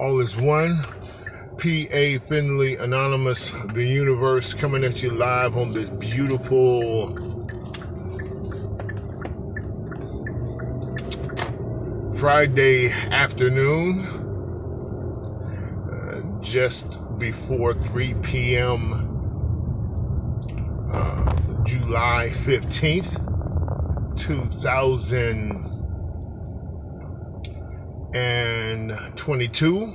All is one. P.A. Finley Anonymous, the universe coming at you live on this beautiful Friday afternoon, uh, just before 3 p.m., uh, July 15th, 2022.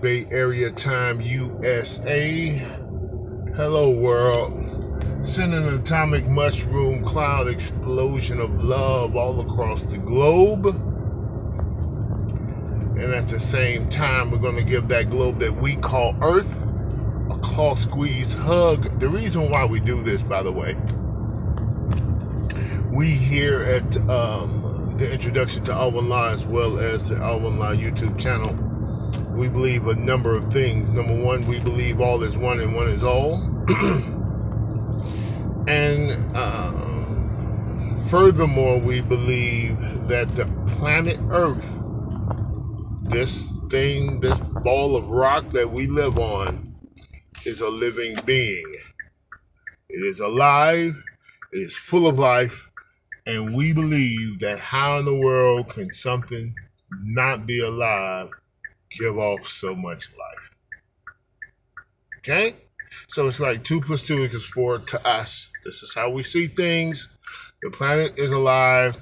Bay Area time, USA. Hello, world. Send an atomic mushroom cloud explosion of love all across the globe. And at the same time, we're going to give that globe that we call Earth a claw squeeze hug. The reason why we do this, by the way, we here at um, the introduction to All One Law as well as the All One Law YouTube channel, we believe a number of things. Number one, we believe all is one and one is all. and uh, furthermore, we believe that the planet Earth, this thing, this ball of rock that we live on, is a living being. It is alive, it is full of life, and we believe that how in the world can something not be alive give off so much life? Okay? So it's like two plus two equals four to us. This is how we see things. The planet is alive.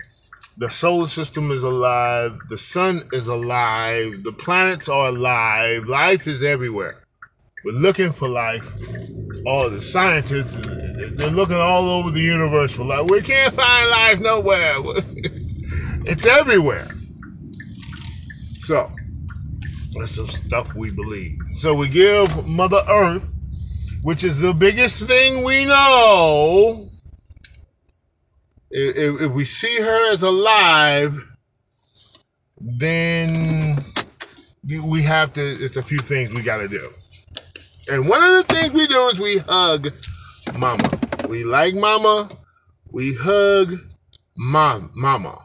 The solar system is alive. The sun is alive. The planets are alive. Life is everywhere. We're looking for life. All the scientists, they're looking all over the universe for life. We can't find life nowhere. It's everywhere. So, that's some stuff we believe. So we give Mother Earth, which is the biggest thing we know. If, if we see her as alive, then we have to, it's a few things we got to do. And one of the things we do is we hug mama. We like mama. We hug mom, mama.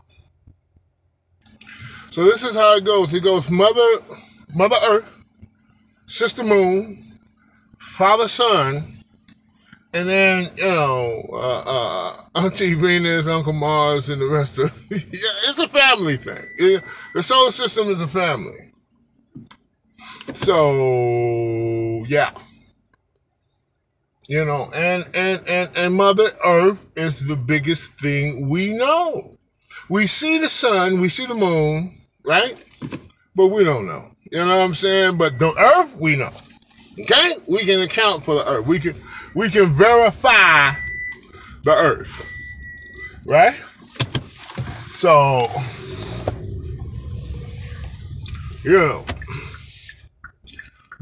So this is how it goes. It goes mother, mother earth, sister moon, father sun, and then you know uh, uh, Auntie Venus, Uncle Mars, and the rest of. yeah, it's a family thing. It, the solar system is a family. So yeah. You know, and, and, and, and Mother Earth is the biggest thing we know. We see the sun, we see the moon, right? But we don't know. You know what I'm saying? But the earth, we know. Okay? We can account for the earth. We can we can verify the earth. Right? So you know.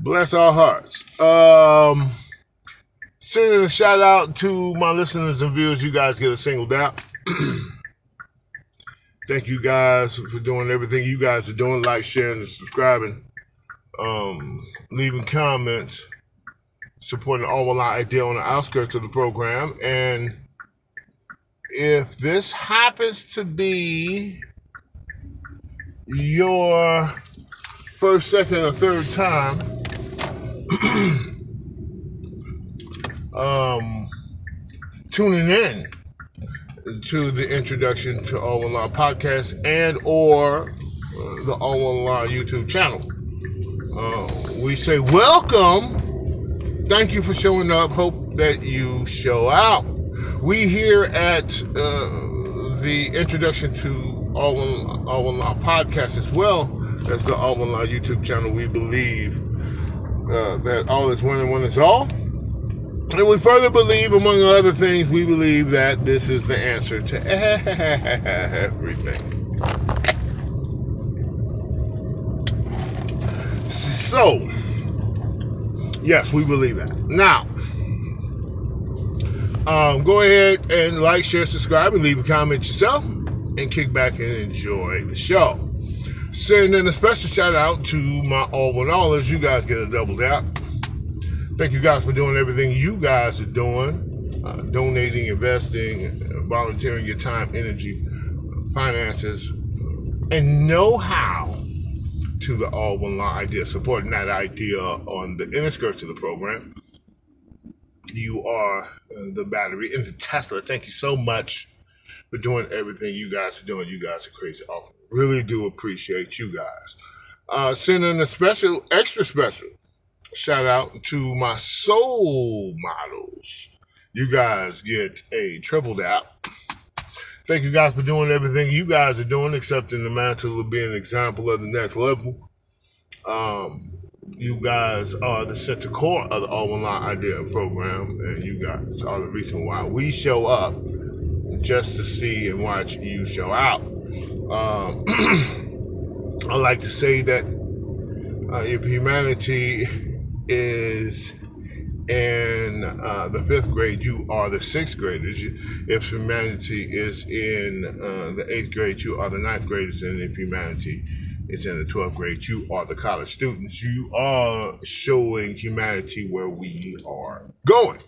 Bless our hearts. Um sending a shout out to my listeners and viewers. You guys get a single out. Thank you guys for doing everything you guys are doing, like, sharing, and subscribing, um, leaving comments, supporting all the idea on the outskirts of the program. And if this happens to be your first, second, or third time, um, tuning in to the introduction to All One Law podcast and or uh, the All One Law YouTube channel. Uh, we say welcome. Thank you for showing up. Hope that you show out. We here at uh, the introduction to All One, All One Law podcast as well as the All One Law YouTube channel. We believe uh, that all is one and one is all. And we further believe, among other things, we believe that this is the answer to everything. So, yes, we believe that. Now, um, go ahead and like, share, subscribe, and leave a comment yourself, and kick back and enjoy the show. Sending a special shout out to my all allers. You guys get a double tap. Thank you guys for doing everything you guys are doing, uh, donating, investing, volunteering your time, energy, finances, and know how to the All One Law idea, supporting that idea on the inner skirts of the program. You are uh, the battery in the Tesla. Thank you so much for doing everything you guys are doing. You guys are crazy. Awesome. Really do appreciate you guys. Uh, sending a special, extra special shout out to my soul models. You guys get a triple dap. Thank you guys for doing everything you guys are doing, accepting the mantle of being an example of the next level. Um, you guys are the center core of the All One Law Idea program, and you guys are the reason why we show up just to see and watch you show out. Um, I like to say that uh, if humanity is in uh, the fifth grade, you are the sixth graders. If humanity is in uh, the eighth grade, you are the ninth graders. And if humanity is in the 12th grade, you are the college students. You are showing humanity where we are going.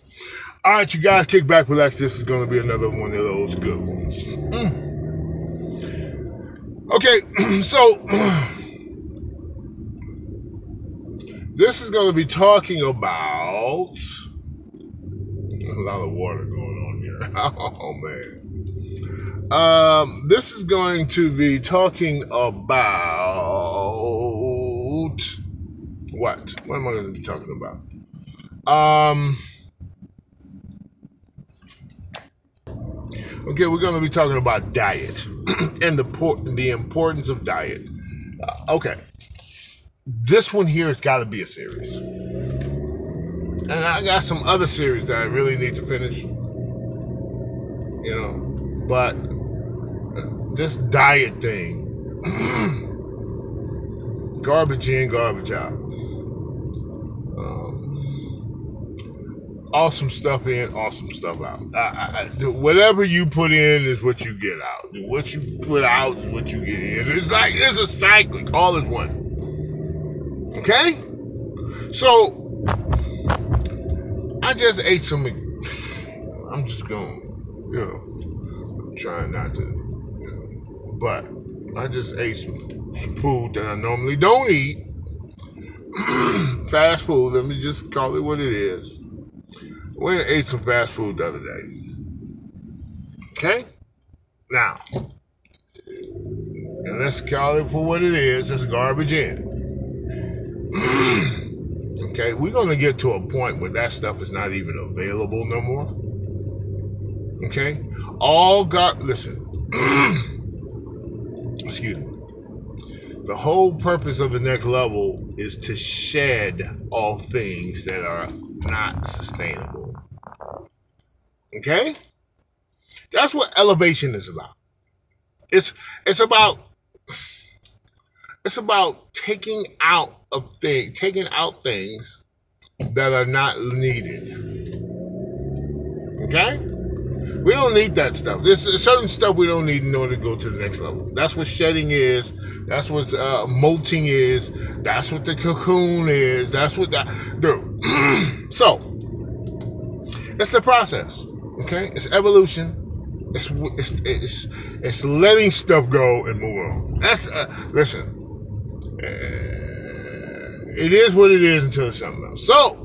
All right, you guys, kick back, relax. This is going to be another one of those good ones. Mm. Okay, so this is going to be talking about a lot of water going on here. Oh man. Um, this is going to be talking about what? What am I going to be talking about? Um. Okay, we're going to be talking about diet and the the importance of diet. Uh, okay, this one here has got to be a series, and I got some other series that I really need to finish. You know, but uh, this diet thing, garbage in, garbage out. Awesome stuff in, awesome stuff out. I, I, whatever you put in is what you get out. What you put out is what you get in. It's like it's a cycle. All is one. Okay. So I just ate some. I'm just going. You know, I'm trying not to. You know, but I just ate some, some food that I normally don't eat. Fast food. Let me just call it what it is we ate some fast food the other day. Okay? Now, and let's call it for what it is. It's garbage in. okay? We're going to get to a point where that stuff is not even available no more. Okay? All got, listen. Excuse me. The whole purpose of the next level is to shed all things that are not sustainable. Okay? That's what elevation is about. It's it's about it's about taking out of thing, taking out things that are not needed. Okay? We don't need that stuff. There's certain stuff we don't need in order to go to the next level. That's what shedding is. That's what uh, molting is. That's what the cocoon is. That's what that. Dude. so, it's the process. Okay? It's evolution. It's, it's, it's, it's letting stuff go and move on. That's, uh, listen, uh, it is what it is until it's something else. So,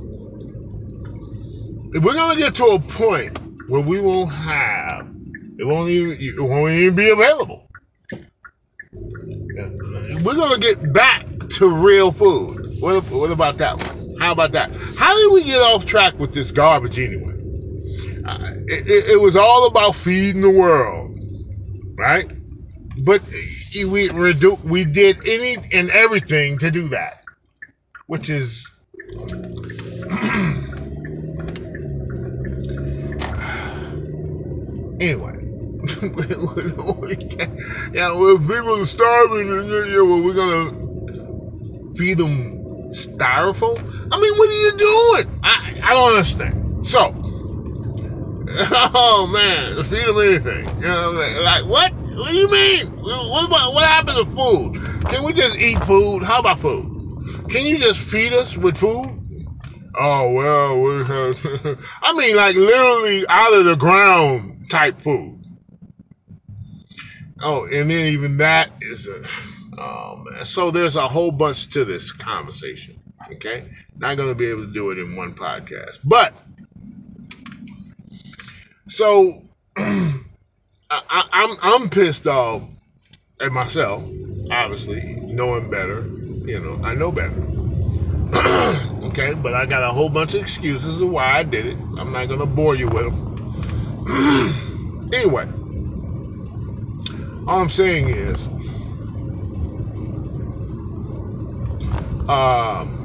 we're to get to a point where we won't have, it won't even, it won't even be available. We're to get back to real food. What, what about that one? How about that? How did we get off track with this garbage anyway? It, it, was all about feeding the world, right? But we we did any and everything to do that, which is anyway. yeah, well, people are starving, yeah, well, we're gonna feed them styrofoam. I mean, what are you doing? I I don't understand. So Oh man, feed them anything. You know, what I'm mean? like what? What do you mean? What about what happened to food? Can we just eat food? How about food? Can you just feed us with food? Oh well, we have. I mean, like literally out of the ground type food. Oh, and then even that is a. Um, so there's a whole bunch to this conversation. Okay, not to be able to do it in one podcast, but so I, I, I'm I'm pissed off at myself. Obviously, knowing better, you know, I know better. okay, but I got a whole bunch of excuses of why I did it. I'm not to bore you with them. anyway, all I'm saying is, um,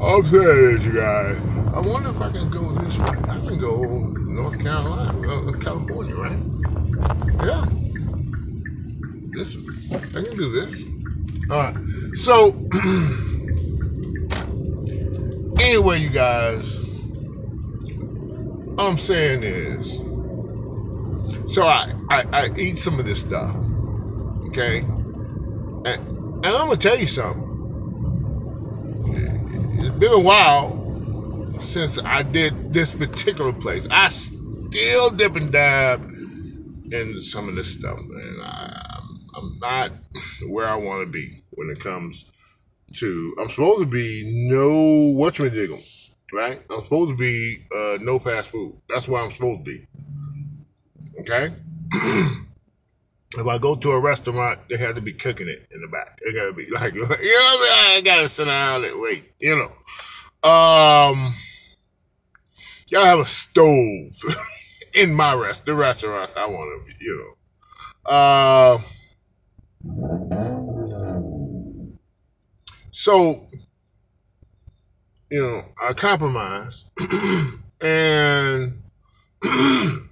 I'm saying is, you guys, I wonder if I can go this way. I can go North Carolina, uh, California, right? Yeah. This, I can do this. All right. So, anyway, you guys, I'm saying is, so I, I, I eat some of this stuff, okay? And, and I'm going to tell you something. Been a while since I did this particular place. I still dip and dab in some of this stuff, and I, I'm not where I want to be when it comes to. I'm supposed to be no whatchamajiggle, right? I'm supposed to be uh, no fast food. That's where I'm supposed to be. Okay. if I go to a restaurant, they have to be cooking it in the back. They gotta be like, you know, what I, mean? I gotta sit down and wait. You know, um, y'all have a stove in my rest the restaurant I want to, you know. Uh, so you know, I compromise, and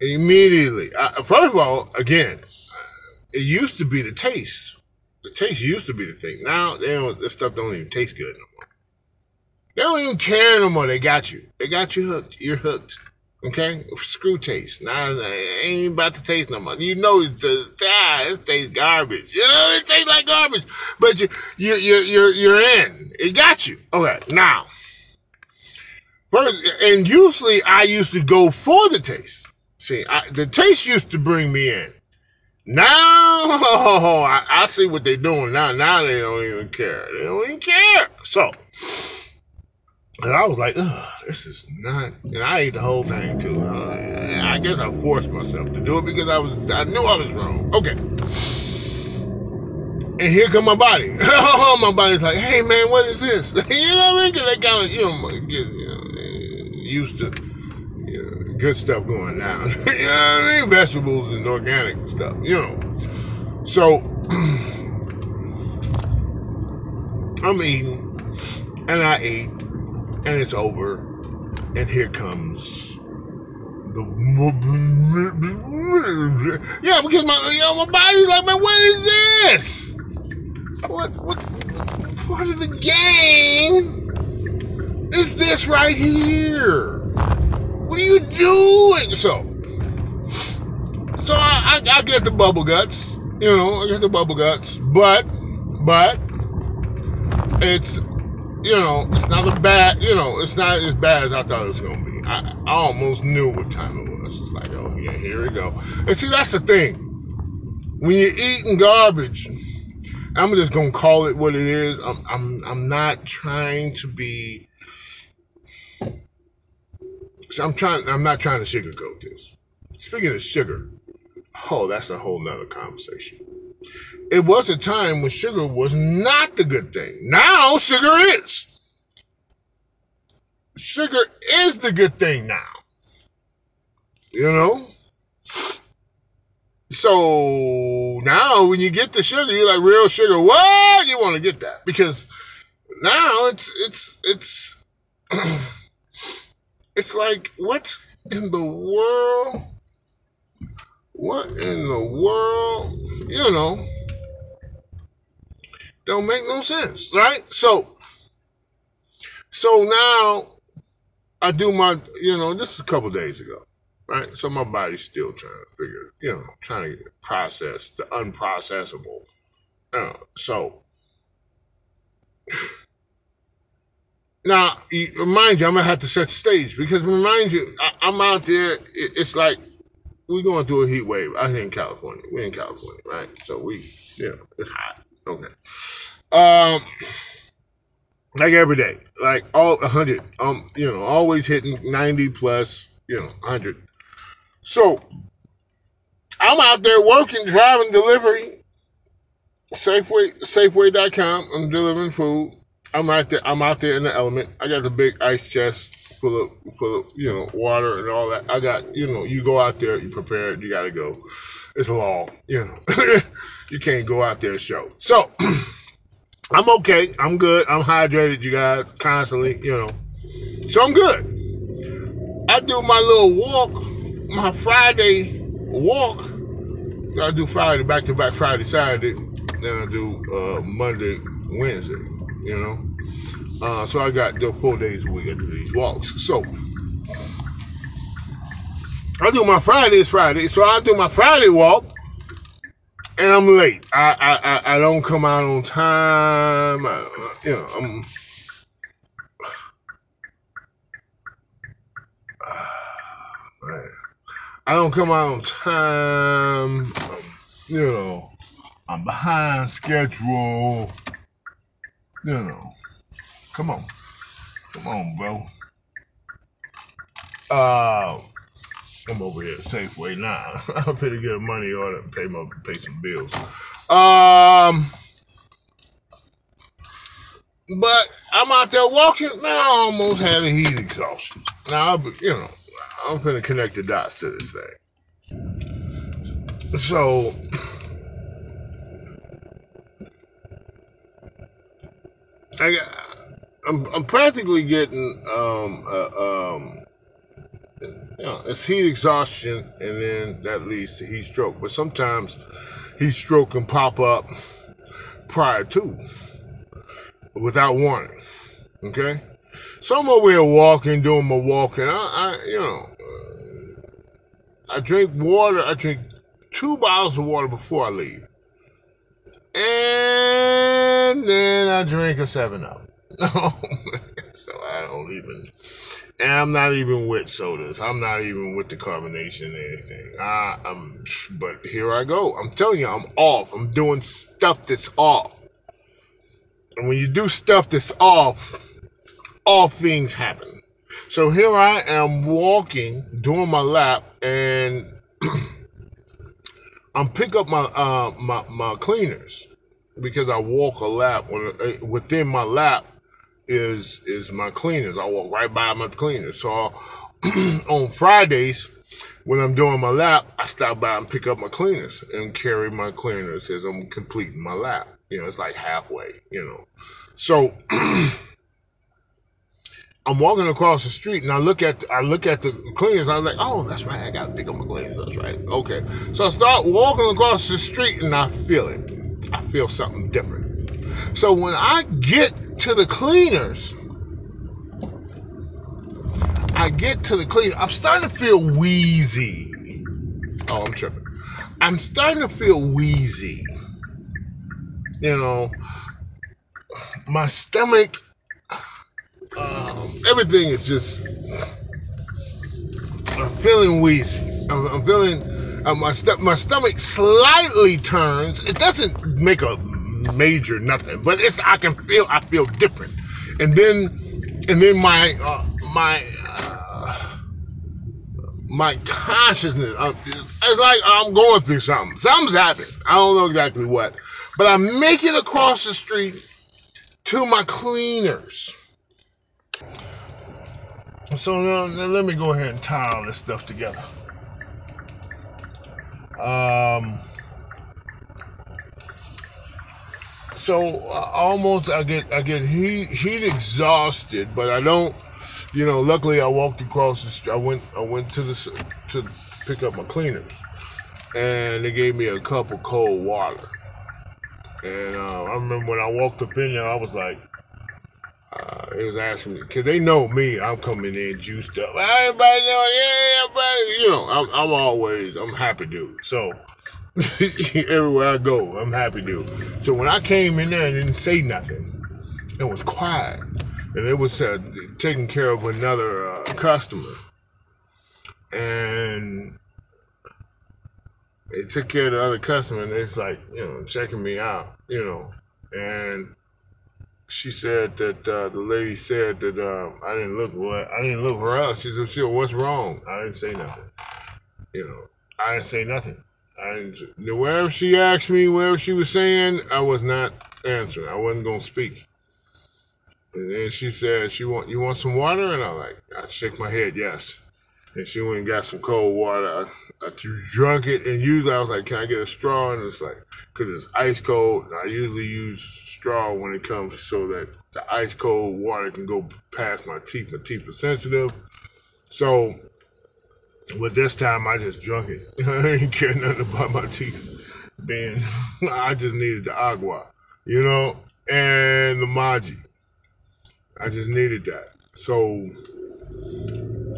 immediately, I, first of all, again, it used to be the taste. The taste used to be the thing. Now they don't. This stuff don't even taste good no more. They don't even care no more. They got you. They got you hooked. You're hooked. Okay, screw taste. Now it ain't about to taste no more. You know it's the ah, it tastes garbage. You know it tastes like garbage, but you you you you're you're in. It got you. Okay, now first, and usually I used to go for the taste. See, I, the taste used to bring me in. Now I, I see what they're doing now. Now they don't even care. They don't even care. So. And I was like, this is not. And I ate the whole thing too. Uh, I guess I forced myself to do it because I was. I knew I was wrong. Okay. And here come my body. my body's like, hey man, what is this? you know what I mean? Because they kind of, you know, get you know, used to good stuff going down. you know what I mean? Vegetables and organic stuff. You know. So I'm eating, and I ate and it's over. And here comes the yeah, because my you know, my body's like, man, what is this? What what part of the game is this right here? What are you doing? So, so I, I, I get the bubble guts, you know, I get the bubble guts, but but it's you know, it's not a bad, you know, it's not as bad as I thought it was going to be. I, I almost knew what time it was. It's like, oh, yeah, here we go. And see, that's the thing. When you're eating garbage, I'm just to call it what it is. I'm, I'm, I'm not trying to be, I'm trying, I'm not trying to sugarcoat this. Speaking of sugar, oh, that's a whole nother conversation. It was a time when sugar was not the good thing. Now sugar is sugar is the good thing now. You know? So now when you get the sugar, you're like real sugar. What? You want to get that because now it's it's it's it's like what in the world? What in the world? You know, don't make no sense, right? So so now I do my, you know, this is a couple days ago, right? So my body's still trying to figure, you know, trying to process the unprocessable. Uh, so Now, remind you, I'm gonna have to set the stage because remind you, I, am out there. it's like we're going through a heat wave out here in California. We're in California, right? So we, you know, it's hot. Okay. Um, like every day, like all 100. Um, you know, always hitting 90 plus. You know, 100. So I'm out there working, driving, delivery. Safeway, Safeway.com. I'm delivering food. I'm out there. I'm out there in the element. I got the big ice chest full of full of you know water and all that. I got you know you go out there, you prepare. you got to go. It's long, you know. you can't go out there show. So I'm okay. I'm good. I'm hydrated, you guys, constantly, you know. So I'm good. I do my little walk, my Friday walk. I do Friday back to back Friday, Saturday. Then I do uh, Monday, Wednesday. You know. Uh, so I got the four days a week I do these walks. So I do my Fridays Friday. So I do my Friday walk, and I'm late. I I I, I don't come out on time. I, you know I'm. I don't come out on time. You know, I'm behind schedule. You know, come on, come on, bro. Uh, I'm over here Safeway now. I'm to get a money order and pay my pay some bills. Um, but I'm out there walking. Man, I almost had a heat exhaustion. Now, I'll be, you know, I'm finna connect the dots to this thing. So, I got, I'm, I'm practically getting um, uh, um, you know, it's heat exhaustion, and then that leads to heat stroke. But sometimes heat stroke can pop up prior to, without warning. Okay, so I'm over here walking, doing my walking. I, I you know, uh, I drink water. I drink two bottles of water before I leave, and then I drink a Seven Up. so I don't even and I'm not even with sodas. I'm not even with the carbonation or anything. I, I'm, but here I go. I'm telling you, I'm off. I'm doing stuff that's off. And when you do stuff that's off, all things happen. So here I am walking, doing my lap, and I'm pick up my uh, my my cleaners because I walk a lap. Uh, within my lap is is my cleaners. I walk right by my cleaners. So on Fridays, when I'm doing my lap, I stop by and pick up my cleaners and carry my cleaners as I'm completing my lap. You know, it's like halfway. You know, so. I'm walking across the street and I look at the, I look at the cleaners. I'm like, oh, that's right. I gotta pick up my cleaners. That's right. Okay. So I start walking across the street and I feel it. I feel something different. So when I get to the cleaners, I get to the cleaner. I'm starting to feel wheezy. Oh, I'm tripping. I'm starting to feel wheezy. You know, my stomach, um, everything is just. I'm feeling wheezy. I'm, I'm feeling uh, my st- my stomach slightly turns. It doesn't make a major nothing, but it's I can feel I feel different. And then and then my uh, my my consciousness. Uh, it's like I'm going through something. Something's happening. I don't know exactly what, but I make it across the street to my cleaners. So now, now let me go ahead and tie all this stuff together. Um. So uh, almost I get I get heat heat exhausted, but I don't. You know, luckily I walked across the street. I went I went to the to pick up my cleaners and they gave me a cup of cold water. And uh, I remember when I walked up in there, I was like, uh, they was asking me because they know me. I'm coming in juiced up. Everybody know, yeah, everybody. You know, I'm, I'm always I'm happy dude. So everywhere I go, I'm happy to. So when I came in there and didn't say nothing, it was quiet. and it was uh, taking care of another uh, customer, and they took care of the other customer, and it's like you know checking me out, you know, and she said that uh, the lady said that uh, I didn't look what I didn't look her up. She said, "She what's wrong?" I didn't say nothing. You know, I didn't say nothing. Didn't, wherever she asked me, wherever she was saying, I was not answering. I wasn't gonna speak. And then she said, "She want you want some water?" And I like, I shake my head, yes. And she went and got some cold water. I, I drunk it, and usually I was like, "Can I get a straw?" And it's like, because it's ice cold. I usually use straw when it comes so that the ice cold water can go past my teeth. My teeth are sensitive, so. But this time I just drunk it. I didn't care nothing about my teeth being. I just needed the agua, you know, and the maji. I just needed that. So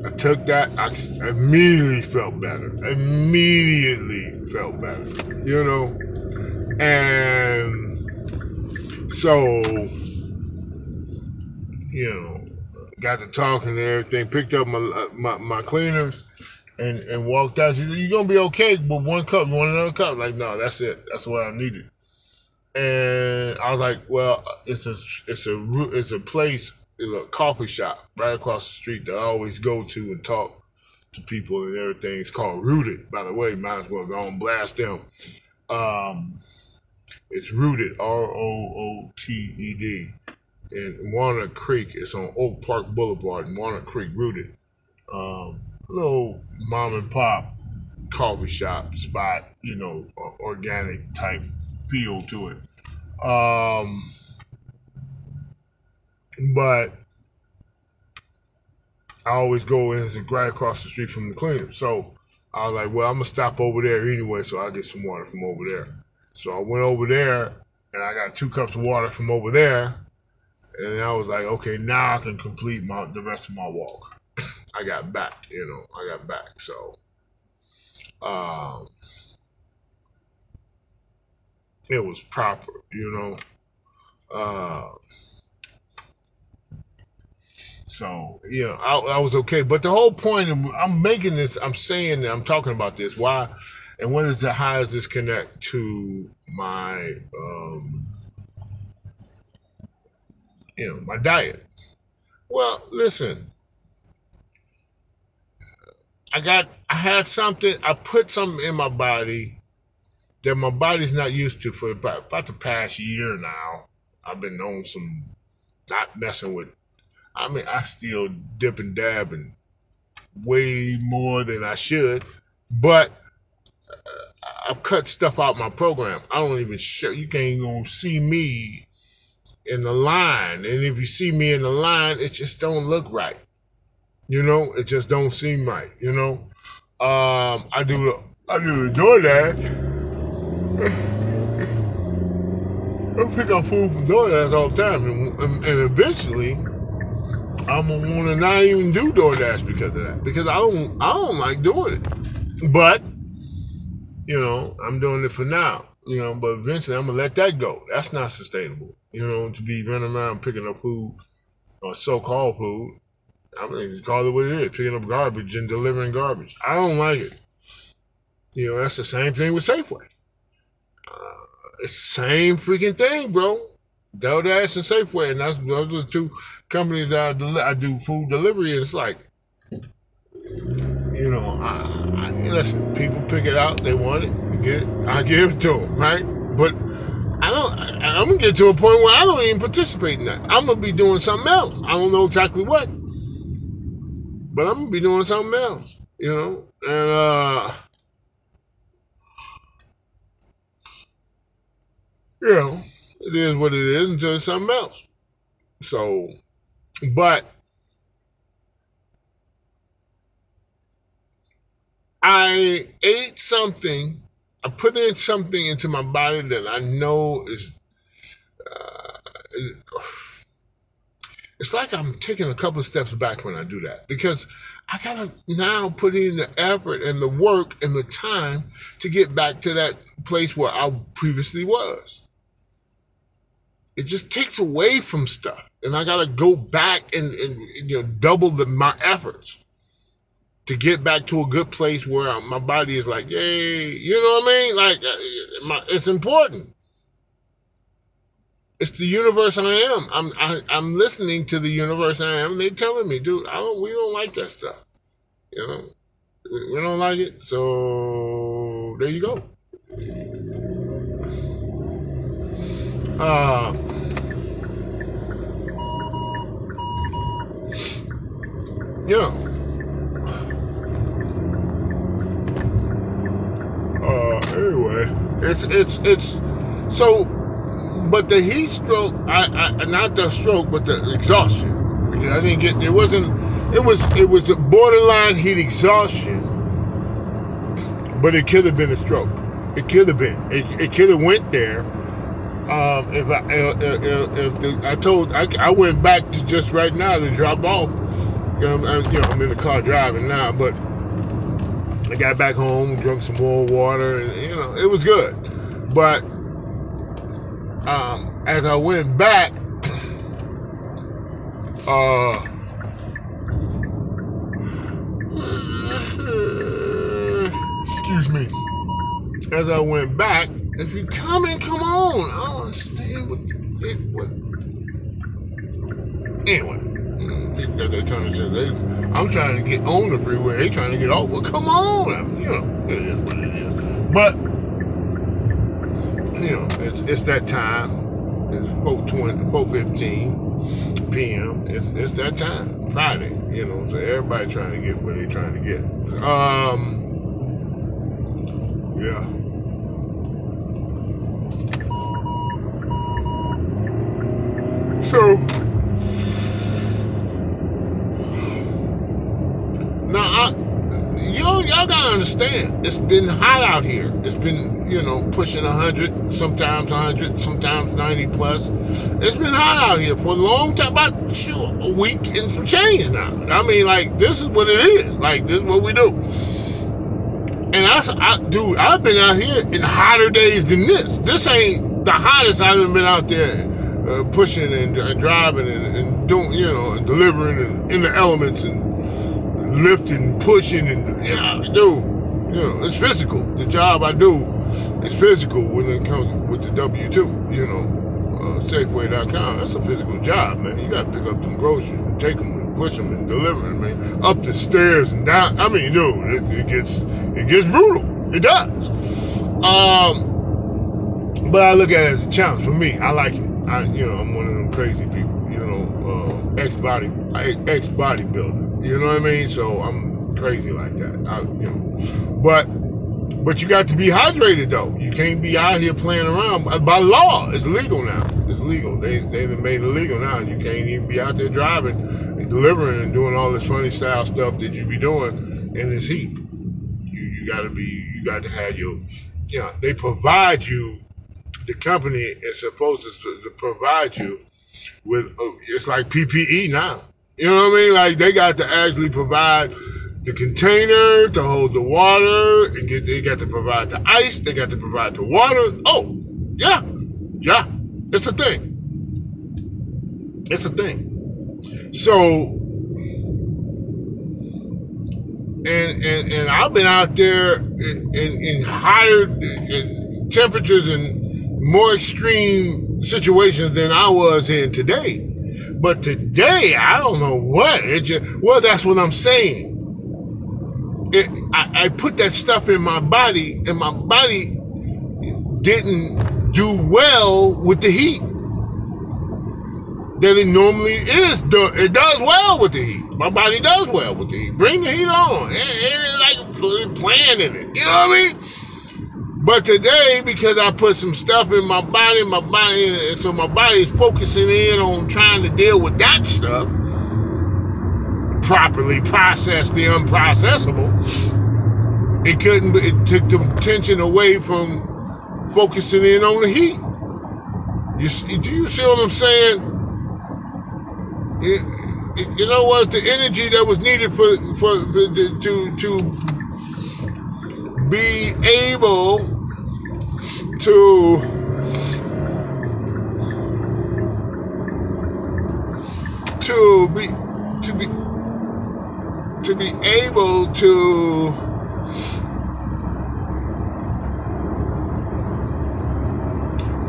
I took that. I immediately felt better. Immediately felt better. You know? And so, you know, got to talking and everything, picked up my uh, my, my cleaners and, and walked out. She said, You're gonna be okay, but one cup, you want another cup? Like, no, that's it. That's what I needed. And I was like, Well, it's a it's a it's a place it's a coffee shop right across the street that I always go to and talk to people and everything. It's called Rooted, by the way. Might as well go and blast them. Um, it's Rooted, R O O T E D, in Walnut Creek. It's on Oak Park Boulevard in Walnut Creek, Rooted. Um, little mom and pop coffee shop spot, you know, organic type feel to it. Um, but I always go in and right across the street from the cleaner. So I was like, well, I'm gonna stop over there anyway, so I'll get some water from over there. So I went over there and I got two cups of water from over there. And I was like, okay, now I can complete my the rest of my walk. I got back, you know, I got back. So um it was proper, you know. Uh So yeah, I, I, was okay. But the whole point I'm making this, I'm saying that I'm talking about this. Why and what is the how does this connect to my um you know my diet? Well, listen, I got I had something I put something in my body that my body's not used to for about, about the past year now. I've been on some not messing with. I mean, I still dip and dab and way more than I should, but uh, I've cut stuff out my program. I don't even show you can't even see me in the line. And if you see me in the line, it just don't look right. You know, it just don't seem right, you know. Um, I do I do the DoorDash. I pick up food from DoorDash all the time, and, and, and eventually, I'm gonna want to not even do DoorDash because of that. Because I don't, I don't like doing it. But you know, I'm doing it for now, you know, but eventually I'm gonna let that go. That's not sustainable, you know, to be running around picking up food or so-called food. I mean, call it what it is, picking up garbage and delivering garbage. I don't like it. You know, that's the same thing with Safeway. Uh, it's the same freaking thing, bro. DoorDash and Safeway, and that's those are the two companies that I, I do food delivery. It's like, you know, I, I, listen, people pick it out, they want it, get it, I give it to them, right? But I don't. I, am gonna get to a point where I don't even participate in that. I'm gonna be doing something else. I don't know exactly what, but I'm gonna be doing something else. You know, and uh, you know, it is what it is until it's something else. So, but I ate something. I put in something into my body that I know is. Uh, is it's like I'm taking a couple of steps back when I do that because I gotta now put in the effort and the work and the time to get back to that place where I previously was. it just takes away from stuff. And I gotta go back and, and you know double the my efforts to get back to a good place where my body is like, yay, you know what I mean? Like, uh, my, it's important. It's the universe I am. I'm I, I'm listening to the universe I am. They telling me, dude, I don't. We don't like that stuff. You know, we, we don't like it. So there you go. Uh, you know, uh, anyway, it's it's it's so. But the heat stroke, I, I not the stroke, but the exhaustion. Because I didn't get it wasn't it was it was a borderline heat exhaustion, but it could have been a stroke. It could have been. It, it could have went there. Um, if I if, if, the, I told I, I went back to just right now to drop off. I, you know, I'm in the car driving now, but I got back home, drank some more water, and you know, it was good. But um, as I went back, uh, excuse me, as I went back, if you come in, come on. I don't understand what, what. Anyway, people got their to say, they, I'm trying to get on the freeway, they trying to get off. Well, come on. I mean, you know, it is what it is. But, it's, it's that time. It's 420, 4.15 p.m. It's, it's that time. Friday, you know, so everybody trying to get where they trying to get. Um, yeah. So, now I, y'all, y'all gotta understand. It's been hot out here. It's been, you know, pushing hundred, sometimes hundred, sometimes ninety plus. It's been hot out here for a long time, about shoot, a week and some change now. I mean, like this is what it is. Like this is what we do. And I, I, dude, I've been out here in hotter days than this. This ain't the hottest I've ever been out there uh, pushing and, and driving and, and, doing, you know, and delivering and in the elements and lifting, pushing, and yeah, dude, you know, it's physical. The job I do is physical when it comes with the W two, you know. Uh, Safeway.com. That's a physical job, man. You got to pick up some groceries and take them and push them and deliver them, man. Up the stairs and down. I mean, dude, it, it gets it gets brutal. It does. Um, but I look at it as a challenge for me. I like it. I, you know, I'm one of them crazy people. You know, uh, ex body, ex bodybuilder. You know what I mean? So I'm crazy like that. I, you know, but but you got to be hydrated though. You can't be out here playing around. By law, it's legal now. It's legal. They they've made it legal now. You can't even be out there driving and delivering and doing all this funny style stuff that you be doing in this heat. You you got to be. You got to have your. You know, they provide you. The company is supposed to, to provide you with. Uh, it's like PPE now. You know what I mean? Like they got to actually provide the container to hold the water and get they got to provide the ice, they got to provide the water. Oh, yeah. Yeah. It's a thing. It's a thing. So and and, and I've been out there in, in, in higher in temperatures and more extreme situations than I was in today. But today, I don't know what it just. Well, that's what I'm saying. It, I, I put that stuff in my body, and my body didn't do well with the heat that it normally is. It does well with the heat. My body does well with the heat. Bring the heat on. It, like playing in it. You know what I mean? But today, because I put some stuff in my body, my body, so my body is focusing in on trying to deal with that stuff, properly process the unprocessable, it couldn't. It took the attention away from focusing in on the heat. You do you see what I'm saying? It, it, you know what? The energy that was needed for for, for the, to to be able to to be to be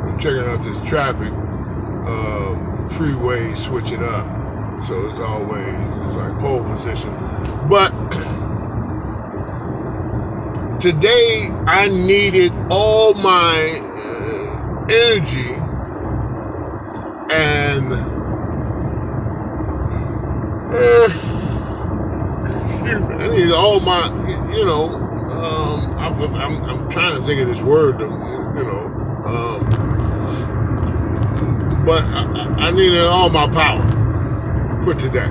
I'm checking out this traffic um, freeway switching up. So it's always it's like pole position. But today I needed all my uh, energy and uh, I need all my, you know, um, I'm, I'm, I'm, trying to think of this word, you know, um, but I, I needed all my power put to that.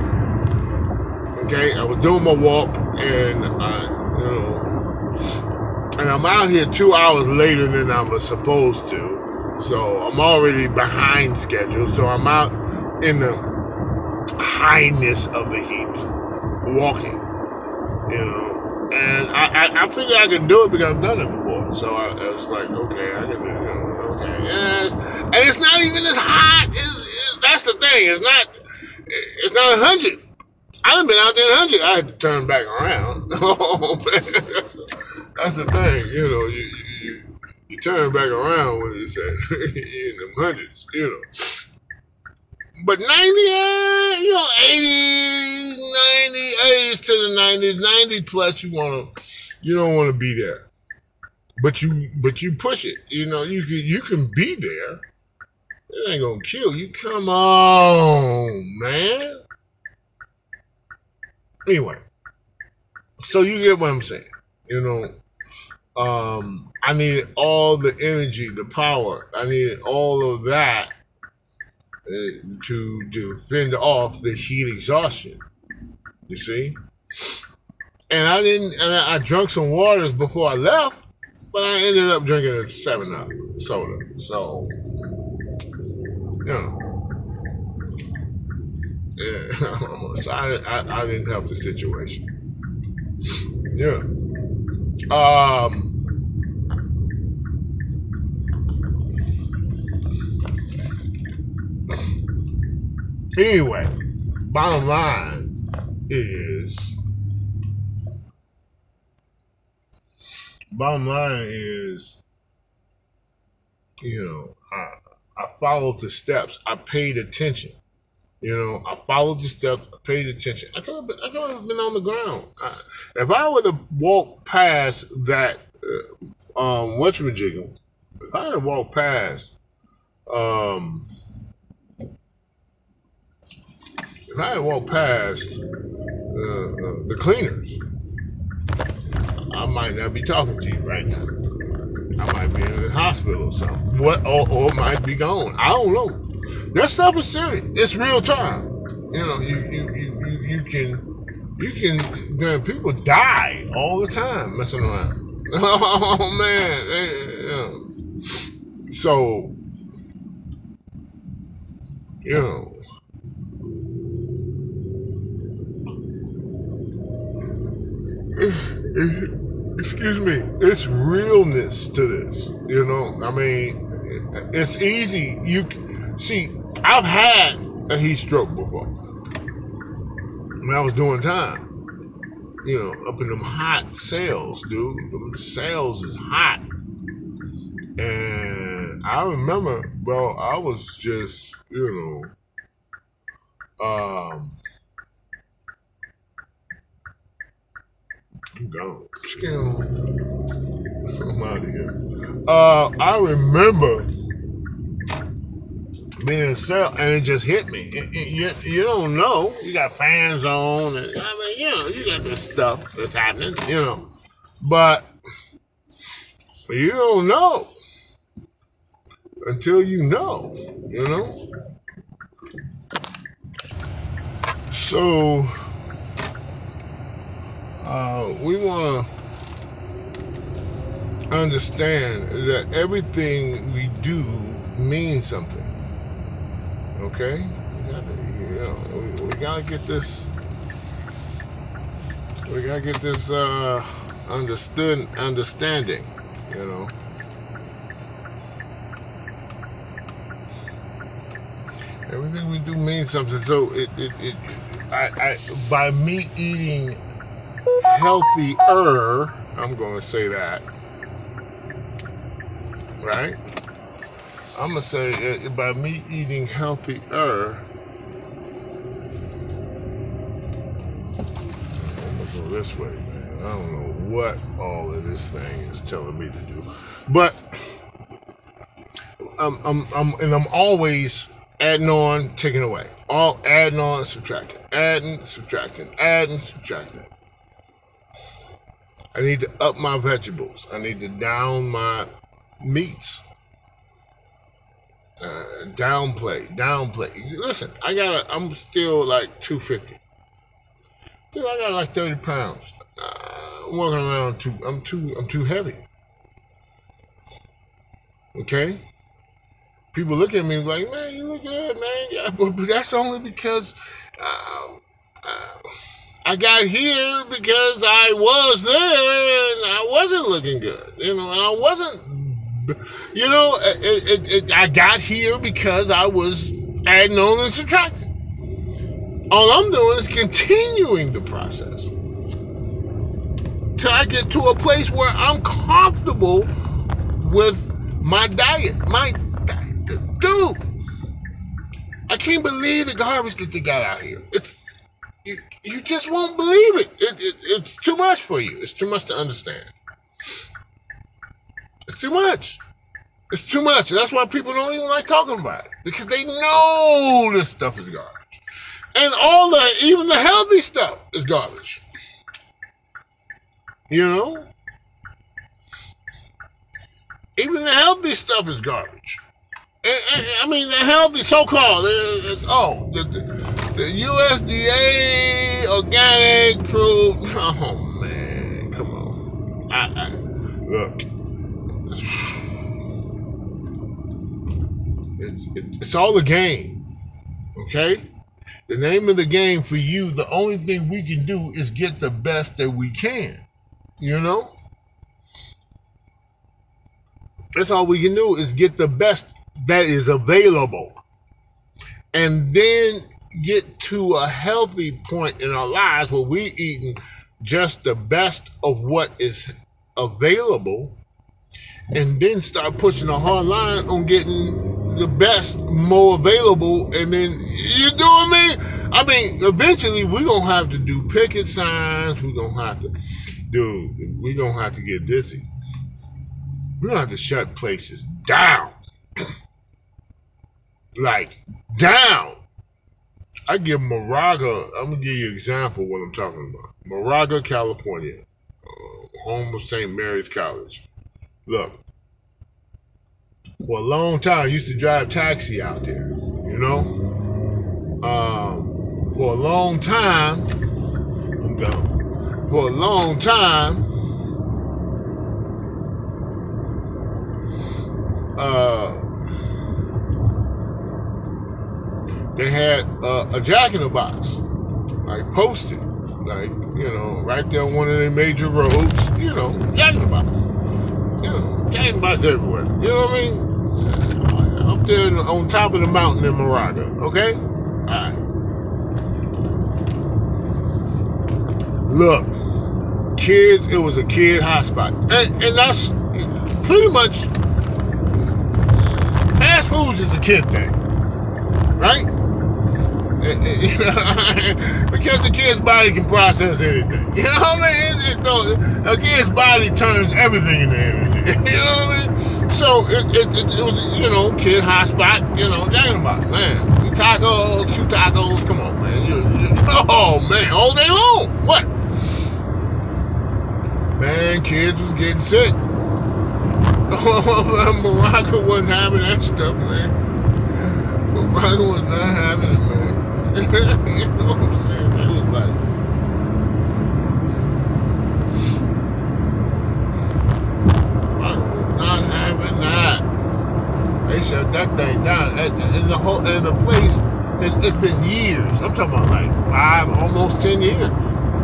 Okay, I was doing my walk, and I, you know, and I'm out here two hours later than I was supposed to, so I'm already behind schedule. So I'm out in the highness of the heat, walking you know. And I, I, I figure I can do it because I've done it before. So I, I was like, okay, I can do it. You know, okay, yes. And it's not even as hot. It's, that's the thing. It's not. It's not a hundred. I haven't been out there a hundred. I had to turn back around. oh that's the thing. You know, you you, you turn back around when it's in the hundreds. You know. But 90, uh, you know, 80, 90, 80s to the 90s, 90 plus, you want to, you don't want to be there. But you, but you push it. You know, you can, you can be there. It ain't gonna kill you. Come on, man. Anyway, so you get what I'm saying. You know, um, I needed all the energy, the power. I needed all of that to to fend off the heat exhaustion. You see, and I didn't. And I, I drank some waters before I left, but I ended up drinking a Seven Up soda. So, you know, yeah. so I, I I didn't help the situation. Yeah. Um. Anyway, bottom line is, bottom line is, you know, I, I followed the steps. I paid attention. You know, I followed the steps, I paid attention. I could have been, I could have been on the ground. I, if I would have walked past that, uh, um, whatchamajiggle, if I had walked past, um, if I had walked past uh, uh, the cleaners, I might not be talking to you right now. I might be in the hospital or something. What or, or might be gone. I don't know. That stuff is serious. It's real time. You know, you you you you, you can you can man, people die all the time messing around. Oh man. So, you know. Excuse me, it's realness to this. You know, I mean, it's easy. You see, I've had a heat stroke before when I was doing time. You know, up in them hot cells, dude. Them cells is hot, and I remember, bro. I was just, you know, um, I'm gone. I'm out of here. Uh, I remember being cell, and it just hit me. It, it, you, you don't know. You got fans on, and I mean, you know, you got this stuff that's happening, you know, but you don't know until you know, you know. So uh, we want to understand that everything we do means something. Okay, we gotta, you know, gotta get this we gotta get this uh, understood understanding. You know, everything we do means something. So it, it, it I, I by me eating healthier. I'm going to say that. Right? I'm going to say uh, by me eating healthier. This way, man. I don't know what all of this thing is telling me to do. But I'm, I'm, I'm and I'm always adding on, taking away. All adding on, subtracting, adding, subtracting, adding, subtracting. I need to up my vegetables. I need to down my meats. Uh, downplay, downplay. Listen, I got. I'm still like 250. Dude, I got like 30 pounds. Uh, I'm walking around too. I'm too. I'm too heavy. Okay. People look at me like, man, you look good, man. Yeah, but, but that's only because uh, uh, I got here because I was there and I wasn't looking good. You know, I wasn't. You know, it, it, it, I got here because I was adding on and subtracting. All I'm doing is continuing the process till I get to a place where I'm comfortable with my diet. My dude, I can't believe the garbage that they got out here. You, just won't believe it. It, it. It's too much for you. It's too much to understand. It's too much. It's too much. That's why people don't even like talking about it because they know this stuff is garbage, and all the even the healthy stuff is garbage. You know, even the healthy stuff is garbage. I mean, the healthy so-called. Uh, uh, oh, the, the USDA organic proof. Oh man, come on. I, I, look, it's, it's it's all a game. Okay. The name of the game for you, the only thing we can do is get the best that we can. You know? That's all we can do is get the best that is available. And then get to a healthy point in our lives where we're eating just the best of what is available and then start pushing a hard line on getting the best more available and then you doing me i mean? Eventually we're gonna have to do picket signs. We're gonna have to do we're gonna have to get dizzy. We're gonna have to shut places down. Like down I give Moraga, I'm going to give you an example of what I'm talking about. Moraga, California, uh, home of St. Mary's College. Look, for a long time, I used to drive taxi out there, you know? Um, for a long time, I'm gone. For a long time, uh, they had uh, a jack in the box, like posted, like, you know, right there on one of the major roads, you know, jack in the box. You know, jack in the box everywhere. You know what I mean? Up there on top of the mountain in Moraga, okay? Alright. Look, kids, it was a kid hotspot. And, and that's pretty much fast foods is a kid thing, right? Because the kid's body can process anything. You know what I mean? It, it, no, a kid's body turns everything into energy. you know what I mean? So it, it, it, was, you know, kid hotspot, you know, the Box, man. Tacos, two tacos, come on, man. You, you, oh, man, all day long. What? Man, kids was getting sick. Moraga wasn't having that stuff, man. Moraga was not having it, man. You know what I'm saying? It was like. Not having that. They shut that thing down. And the whole and the place, it's, it's been years. I'm talking about oh, like five, almost ten years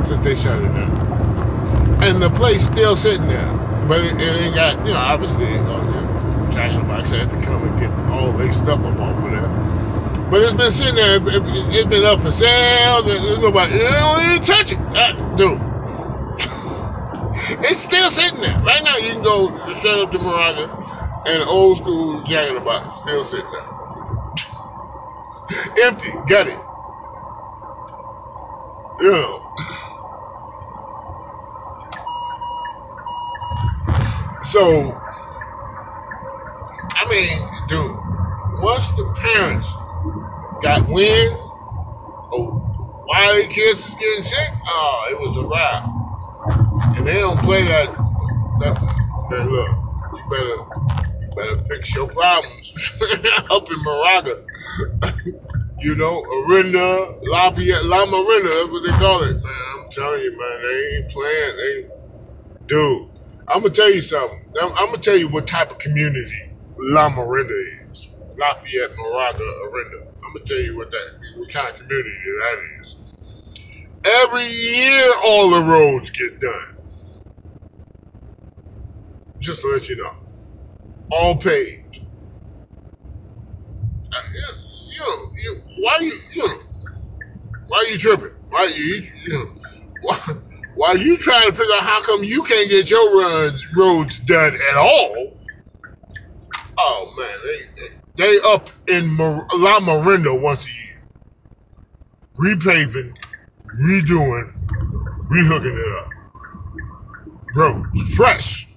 since they shut it down. And the place still sitting there. But it, it ain't got, you know, obviously, you know, Jack in the Box had to come and get all their stuff up over there. But it's been sitting there. It, has been up for sale. There's nobody. Don't even touch it, uh, dude. It's still sitting there. Right now, you can go straight up to Moraga and old school Jack in the Box. Still sitting there. Empty. Got it. You know. So, I mean, dude, once the parents got wind oh, why the kids was getting sick, oh, it was a wrap. And they don't play that. that man, look, you better, you better fix your problems up in Moraga. you know, Orinda, Lafayette, Lamorinda, that's what they call it. Man, I'm telling you, man, they ain't playing. They, dude, I'm gonna tell you something. I'm, I'm gonna tell you what type of community Lamorinda is. Lafayette, Moraga, Orinda. Gonna tell you what that, what kind of community that is. Every year, all the roads get done. Just to let you know, all. Uh, you know, you, why you, you know, why you tripping? Why you, you know, why, why you trying to figure out how come you can't get your runs, roads done at all? Oh man, they they, they up in Mar- Lamorinda once a year, repaving, redoing, rehooking it up. Roads fresh.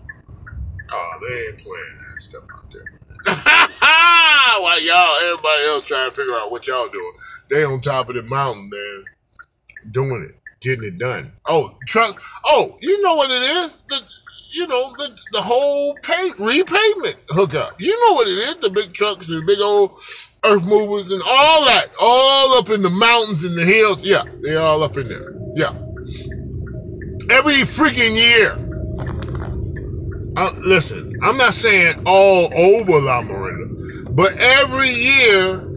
Oh, they ain't playing that stuff out there. While y'all, everybody else trying to figure out what y'all doing, they on top of the mountain, man, doing it, getting it done. Oh, truck. Oh, you know what it is? The, you know the the whole pay repavement hookup. You know what it is? The big trucks, the big old earth movers, and all that, all up in the mountains and the hills. Yeah, they all up in there. Yeah, every freaking year. Uh, listen, I'm not saying all over Lamorinda, but every year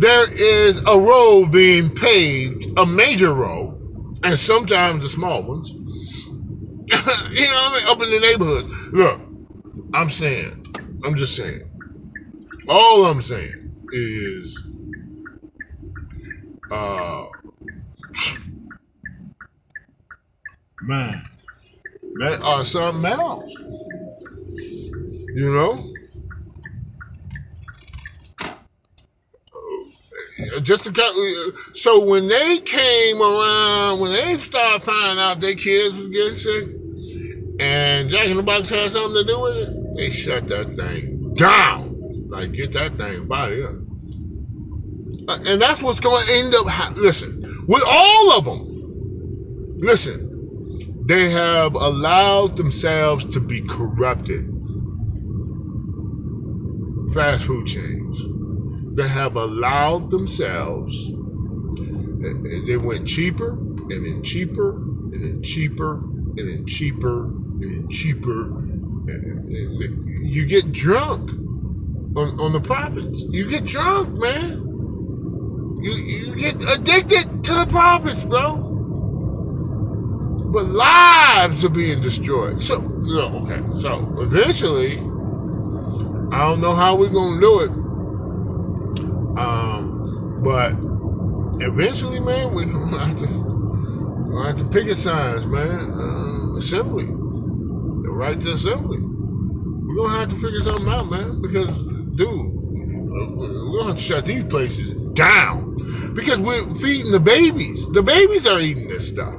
there is a road being paved, a major road, and sometimes the small ones. you know what I mean? Up in the neighborhoods. Look, I'm saying, I'm just saying. All I'm saying is, uh, man, that are something else. You know? Just so when they came around, when they started finding out their kids was getting sick, and Jack in the Box had something to do with it, they shut that thing down. Like, get that thing of here. Uh, and that's what's going to end up, ha- listen, with all of them, listen, they have allowed themselves to be corrupted. Fast food chains. They have allowed themselves, they went cheaper and then cheaper and then cheaper and then cheaper and then cheaper. You get drunk on, on the profits. You get drunk, man. You, you get addicted to the profits, bro. But lives are being destroyed. So, okay, so eventually, I don't know how we're going to do it. Um, but eventually, man, we're going to have to, gonna have to picket signs, man. Uh, assembly. The right to assembly. We're to have to figure something out, man. Because, dude, we're going to have to shut these places down. Because we're feeding the babies. The babies are eating this stuff.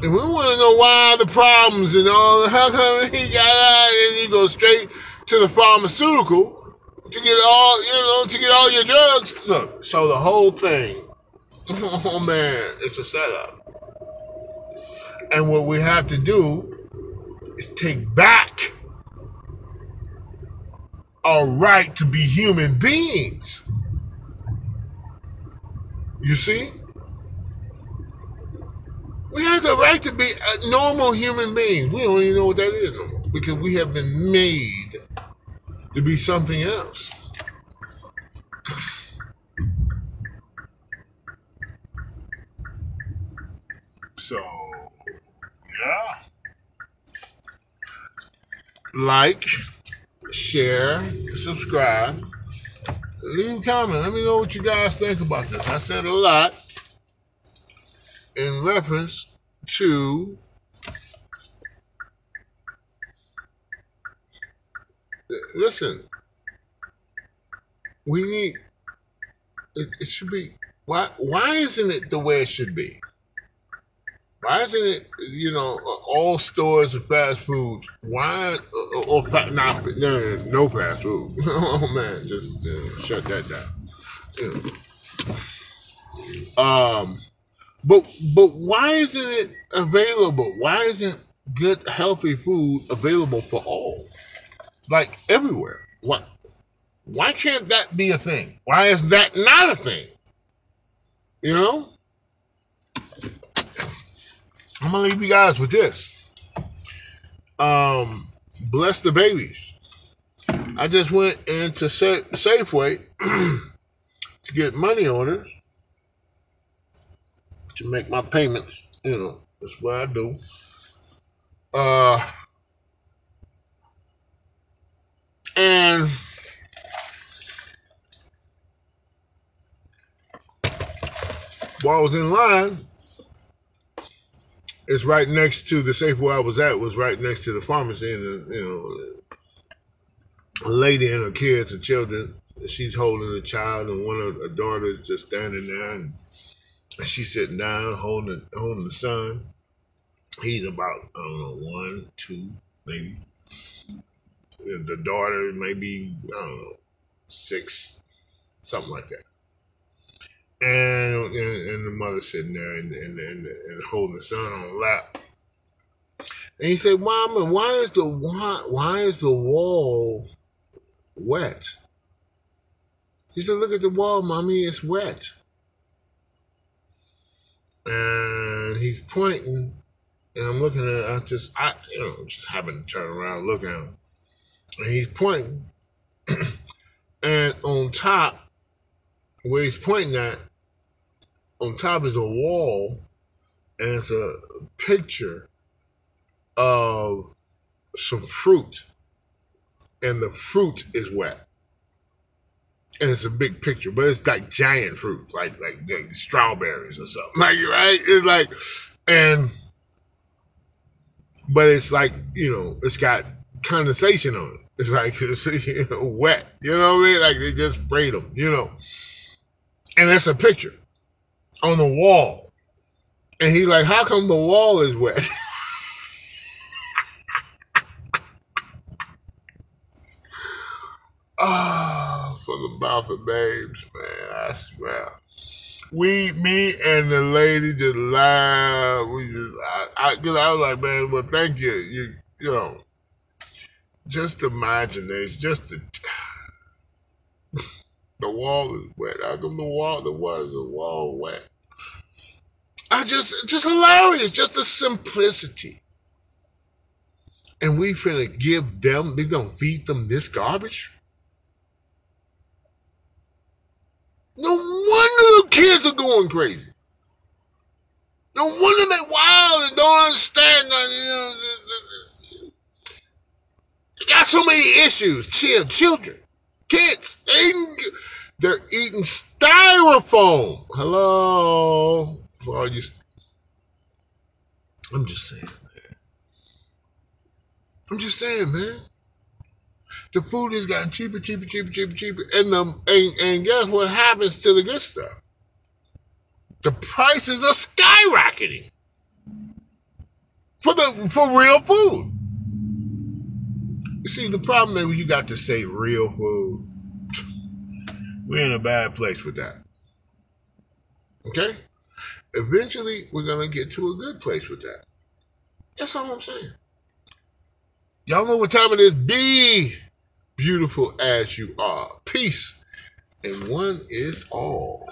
And we want to know why the problems and all. How come he got out and you go straight to the pharmaceutical to get all, you know, to get all your drugs? Look, so the whole thing, oh man, it's a setup. And what we have to do is take back our right to be human beings. You see? We have the right to be a normal human beings. We don't even know what that is no more because we have been made to be something else. So, yeah. Like, share, subscribe, leave a comment. Let me know what you guys think about this. I said a lot. in reference to listen. We need it, it should be why why isn't it the way it should be? Why isn't it, you know, all stores of fast food? Why, or, or fa- not, no, no, no fast food. oh man, just uh, shut that down. Know. Um, but but why isn't it available? Why isn't good healthy food available for all? Like everywhere. What? Why can't that be a thing? Why is that not a thing? You know? I'm gonna leave you guys with this. Um, bless the babies. I just went into Sa- Safeway to get money orders to make my payments. You know, that's what I do. Uh, and while I was in line, it's right next to the safe where I was at. Was right next to the pharmacy, and the, you know, a lady and her kids and children. She's holding a child, and one of her daughters just standing there, and she's sitting down holding holding the son. He's about I don't know one, two, maybe. The daughter maybe I don't know six, something like that. And and, and the mother sitting there and, and, and, and holding the son on the lap. And he said, "Mama, why is the why, why is the wall wet?" He said, "Look at the wall, mommy. It's wet." And he's pointing, and I'm looking at. I just, I, you know, just happen to turn around, look at him, and he's pointing. and on top, where he's pointing at, on top is a wall, and it's a picture of some fruit, and the fruit is wet. And it's a big picture, but it's like giant fruit, like like, like strawberries or something. Like right, it's like, and but it's like you know, it's got condensation on it. It's like it's you know, wet. You know what I mean? Like they just sprayed them. You know, and that's a picture on the wall. And he's like, "How come the wall is wet?" oh, from the mouth of babes, man! I swear. We, me, and the lady just laughed. We just, I, I, cause I was like, man, well, thank you. You, you know, just imagination, just the, the wall is wet. How come the wall, the wall, is the wall wet? I just, just hilarious, just the simplicity. And we finna give them, they gonna feed them this garbage? No wonder the kids are going crazy. No wonder they wild and don't understand. Got so many issues. Chill, children, kids, eating, they're eating styrofoam. Hello, for all you. I'm just saying, man. I'm just saying, man. The food has gotten cheaper, cheaper, cheaper, cheaper, cheaper, and the and, and guess what happens to the good stuff? The prices are skyrocketing for the for real food. You see, the problem when you got to say real food, we're in a bad place with that. Okay? Eventually, we're going to get to a good place with that. That's all I'm saying. Y'all know what time it is. Be beautiful as you are. Peace. And one is all.